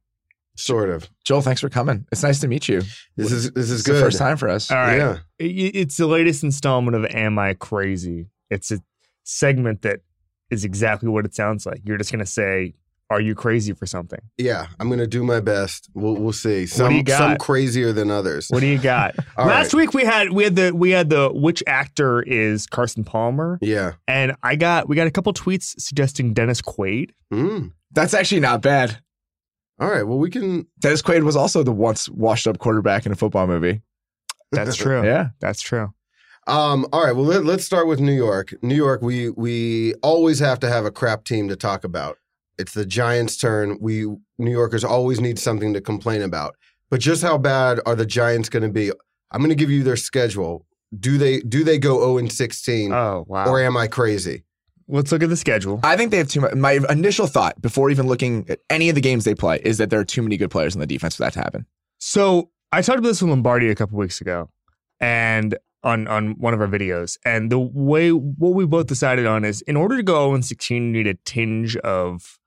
Sort of. Joel, thanks for coming. It's nice to meet you. This is this is It's good. the first time for us. All right. Yeah. I- It's the latest installment of Am I Crazy? It's a segment that is exactly what it sounds like. You're just going to say, Are you crazy for something? Yeah, I'm gonna do my best. We'll we'll see. Some do you got? some crazier than others. What do you got? Last right. week we had we had the we had the which actor is Carson Palmer, Yeah. and I got we got a couple tweets suggesting Dennis Quaid. Mm. That's actually not bad. All right. Well, we can. Dennis Quaid was also the once washed up quarterback in a football movie. That's true. Yeah. That's true. Um. All right. Well, let, let's start with New York. New York. We we always have to have a crap team to talk about. It's the Giants' turn. We New Yorkers always need something to complain about. But just how bad are the Giants going to be? I'm going to give you their schedule. Do they do they go 0 and 16, Oh wow. or am I crazy? Let's look at the schedule. I think they have too much. My initial thought before even looking at any of the games they play is that there are too many good players on the defense for that to happen. So I talked about this with Lombardi a couple weeks ago, and on on one of our videos. And the way what we both decided on is in order to go 0 16, you need a tinge of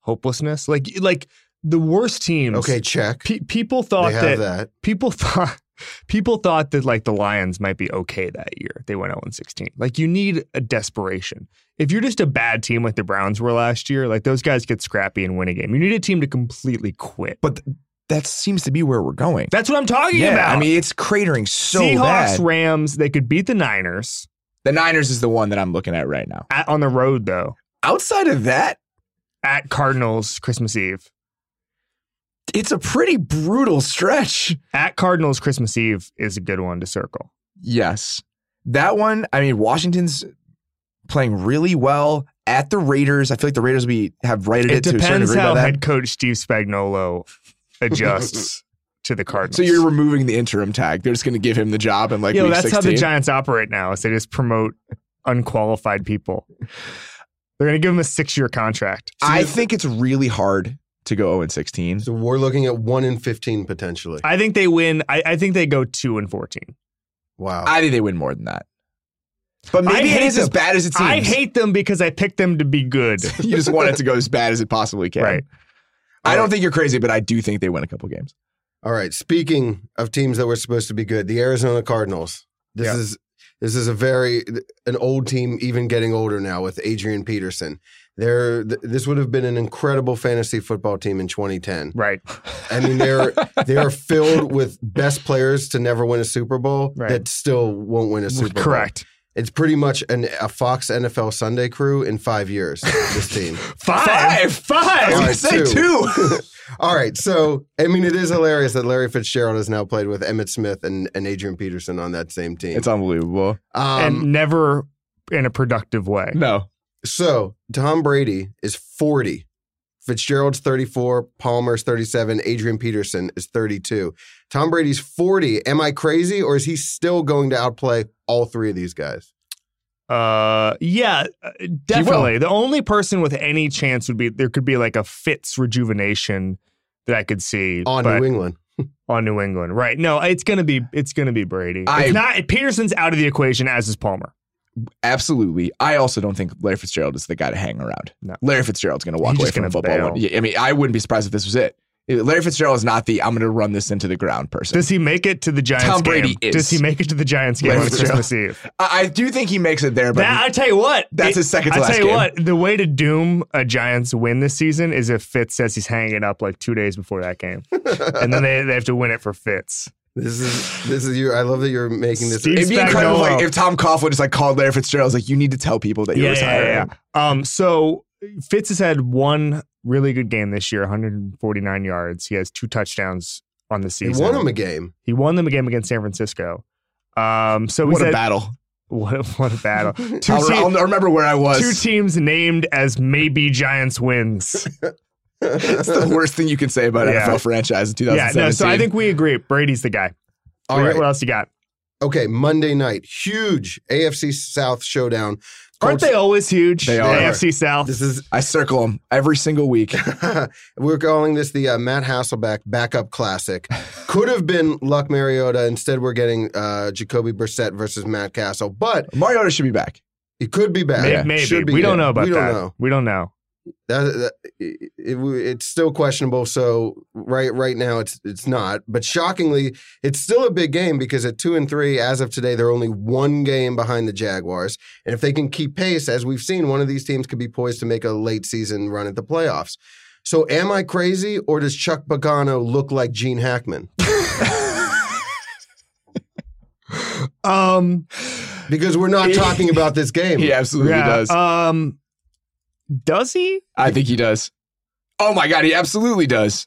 hopelessness. Like like the worst teams. Okay, check. pe- people thought they have that, that. people thought people thought that like the Lions might be okay that year. They went 0 16. Like you need a desperation. If you're just a bad team like the Browns were last year, like those guys get scrappy and win a game. You need a team to completely quit. But th- that seems to be where we're going. That's what I'm talking yeah, about. I mean it's cratering so Seahawks, bad. Rams, they could beat the Niners The Niners is the one that I'm looking at right now. at, on the road though. Outside of that, At Cardinals Christmas Eve. It's a pretty brutal stretch. At Cardinals Christmas Eve is a good one to circle. Yes. That one, I mean, Washington's playing really well at the Raiders. I feel like the Raiders will be have righted it, It to a certain depends degree how head coach Steve Spagnuolo adjusts to the Cardinals. So you're removing the interim tag. They're just going to give him the job and like week that's 16. how the Giants operate now. Is they just promote unqualified people. They're going to give him a six-year contract. I think it's really hard to go 0 and 16. So we're looking at one in 15 potentially. I think they win. I, I think they go two and fourteen. Wow. I think they win more than that. But maybe it is it hate is as bad as it seems. I hate them because I picked them to be good. you just want it to go as bad as it possibly can. Right. I don't think you're crazy, but I do think they win a couple games. All right. Speaking of teams that were supposed to be good, the Arizona Cardinals. This Yeah. is this is a very an old team, even getting older now with Adrian Peterson. They're th- this would have been an incredible fantasy football team in 2010. Right. I mean, they're they are filled with best players to never win a Super Bowl Right. that still won't win a Super Bowl. Correct. It's pretty much an, a Fox NFL Sunday crew in five years. This team. Five. Five. I was gonna right, say two. two. All right. So, I mean, it is hilarious that Larry Fitzgerald has now played with Emmitt Smith and, and Adrian Peterson on that same team. it's unbelievable. um, and never in a productive way. No. So, Tom Brady is 40. Fitzgerald's 34, Palmer's 37, Adrian Peterson is 32. Tom Brady's 40. Am I crazy or is he still going to outplay all three of these guys? Uh, yeah, uh, definitely. The only person with any chance would be there could be like a Fitz rejuvenation that I could see On New England. on New England. Right? No, it's gonna be it's gonna be Brady. I- it's not. Peterson's out of the equation, as is Palmer. Absolutely. I also don't think Larry Fitzgerald is the guy to hang around. No. Larry Fitzgerald's going to walk away from football. Yeah, I mean, I wouldn't be surprised if this was it. Larry Fitzgerald is not the I'm going to run this into the ground person. Does he make it to the Giants Tom Brady game? is. Does he make it to the Giants game Larry on Fitzgerald. Christmas Eve? I, I do think he makes it there, but That, I tell you what, That's it- his second to I last tell you game. what, the way to doom a Giants win this season is if Fitz says he's hanging up like two days before that game, and then they, they have to win it for Fitz. This is this is you. I love that you're making this. Steve it'd be incredible Spagnuolo. like, if Tom Coughlin just like called Larry Fitzgerald. was like, you need to tell people that you're Yeah, yeah, retiring. yeah, yeah. Um, so Fitz has had one really good game this year, 149 yards. He has two touchdowns on the season. He season. won him a game. He won them a game against San Francisco. Um, so we What a said, battle. What a, what a battle! 2 I'll, te- I'll remember where I was. two teams named as maybe Giants wins. It's the worst thing you can say about Yeah. NFL franchise in 2017. yeah, 2017. no. So I think we agree. Brady's the guy. All what, right. what else you got? Okay, Monday night, huge AFC South showdown. Aren't Colts- they always huge? They are. AFC South. This is I circle them every single week. we're calling this the uh, Matt Hasselbeck backup classic. Could have been Luck Mariota. Instead, we're getting uh, Jacoby Brissett versus Matt Cassel, but Mariota should be back. it could be back. May- Yeah, maybe. Should be we don't know about we that. don't know. We don't know. That, that- it, it- it's still questionable. So right right now it's it's not. But shockingly, it's still a big game because at two and three as of today, they're only one game behind the Jaguars. And if they can keep pace, as we've seen, one of these teams could be poised to make a late season run at the playoffs. So am I crazy, or does Chuck Pagano look like Gene Hackman? Um, Because we're not talking about this game. He absolutely yeah. does. Um, does he? I think he does. Oh my god, he absolutely does.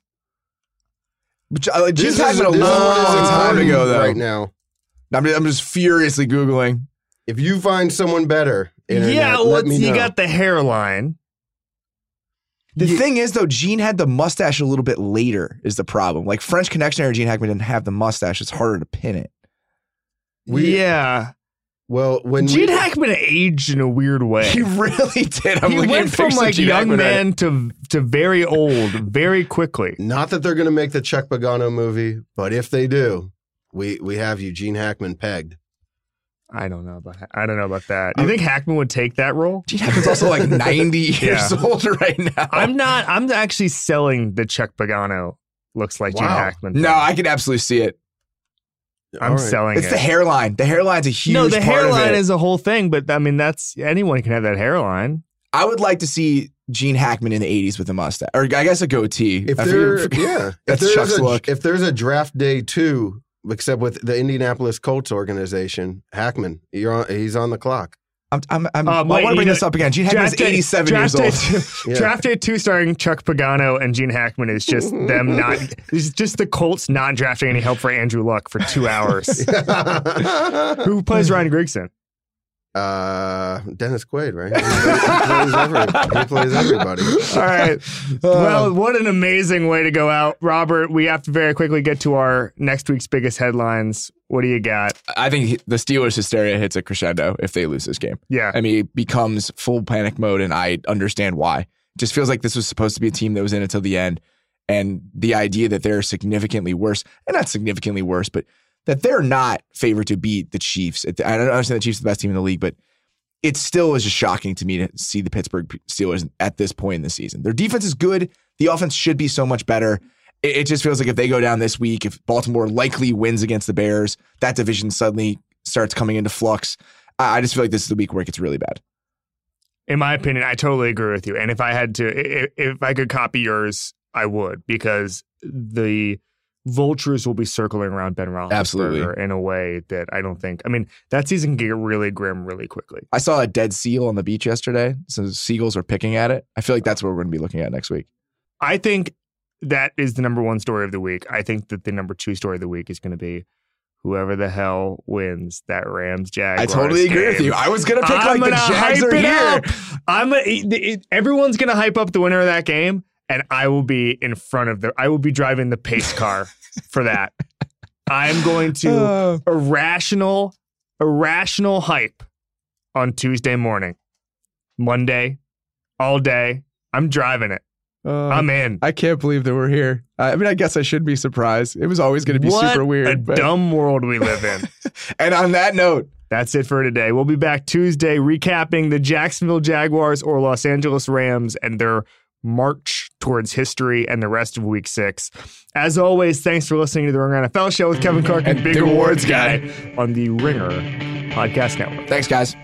But, uh, Gene This is, a this is what is long time ago, though. Right now, I'm just, I'm just furiously googling. if you find someone better, internet, yeah. let What's me he know. got the hairline? The Ye- thing is, though, Gene had the mustache a little bit later. Is the problem? Like French Connection era, Gene Hackman didn't have the mustache. It's harder to pin it. We- yeah. Well, when Gene we, Hackman aged in a weird way. He really did. I'm he went from like young Hackman right man to to very old very quickly. Not that they're going to make the Chuck Pagano movie, but if they do, we we have Eugene Hackman pegged. I don't know about I don't know about that. Do you think Hackman would take that role? Gene Hackman's also like 90 years Yeah. old right now. I'm not. I'm actually selling the Chuck Pagano looks like Gene Wow. Hackman. no. I can absolutely see it. I'm All right. selling It's it. the hairline. The hairline's a huge no, the part of hairline it. is a whole thing, but I mean that's anyone can have that hairline. I would like to see Gene Hackman in the 80s with a mustache, or I guess a goatee. If there, yeah, if That's there's Chuck's a, look. if there's a draft day two, except with the Indianapolis Colts organization, Hackman, you're on, he's on the clock. I'm, I'm, I'm, Um, I want to bring this up again. Gene Hackman's Draft day- 87 draft years old. day two- Yeah. Draft day two starring Chuck Pagano and Gene Hackman is just them not. It's just the Colts not drafting any help for Andrew Luck for two hours. Who plays Ryan Grigson? Uh, Dennis Quaid, right? He plays, every, he plays everybody. All right. Well, what an amazing way to go out, Robert. We have to very quickly get to our next week's biggest headlines. What do you got? I think the Steelers' hysteria hits a crescendo if they lose this game. Yeah. I mean, it becomes full panic mode, and I understand why. It just feels like this was supposed to be a team that was in until the end. And the idea that they're significantly worse, and not significantly worse, but that they're not favored to beat the Chiefs. I don't understand the Chiefs are the best team in the league, but it still is just shocking to me to see the Pittsburgh Steelers at this point in the season. Their defense is good. The offense should be so much better. It, it just feels like if they go down this week, if Baltimore likely wins against the Bears, that division suddenly starts coming into flux. I, I just feel like this is the week where it gets really bad. In my opinion, I totally agree with you. And if I had to, if, if I could copy yours, I would because the vultures will be circling around Ben Roethlisberger Absolutely. in a way that I don't think. I mean, that season can get really grim really quickly. I saw a dead seal on the beach yesterday. So seagulls are picking at it. I feel like that's what we're going to be looking at next week. I think that is the number one story of the week. I think that the number two story of the week is going to be whoever the hell wins that Rams Jaguars. I totally agree with you. I was going to pick I'm like the gonna Jags hype are here. up. I'm a, it, it- everyone's gonna hype up the winner of that game, and I will be in front of the. I will be driving the pace car for that. I'm going to Uh, irrational, irrational hype on Tuesday morning, Monday, all day. I'm driving it. Uh, I'm in. I can't believe that we're here. I mean, I guess I should be surprised. It was always going to be what super weird. a but- dumb world we live in. and on that note, That's it for today. We'll be back Tuesday recapping the Jacksonville Jaguars or Los Angeles Rams and their march towards history and the rest of week six. As always, thanks for listening to the Ringer NFL show with Kevin Clark and, And Big Awards Guy on the Ringer Podcast Network. thanks, guys.